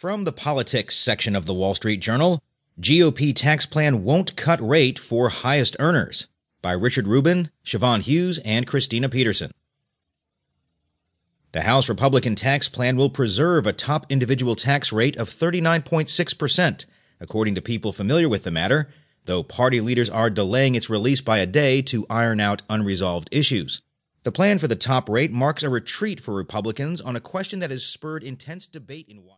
From the politics section of the Wall Street Journal, GOP tax plan won't cut rate for highest earners by Richard Rubin, Siobhan Hughes, and Kristina Peterson. The House Republican tax plan will preserve a top individual tax rate of 39.6%, according to people familiar with the matter, though party leaders are delaying its release by a day to iron out unresolved issues. The plan for the top rate marks a retreat for Republicans on a question that has spurred intense debate in Washington.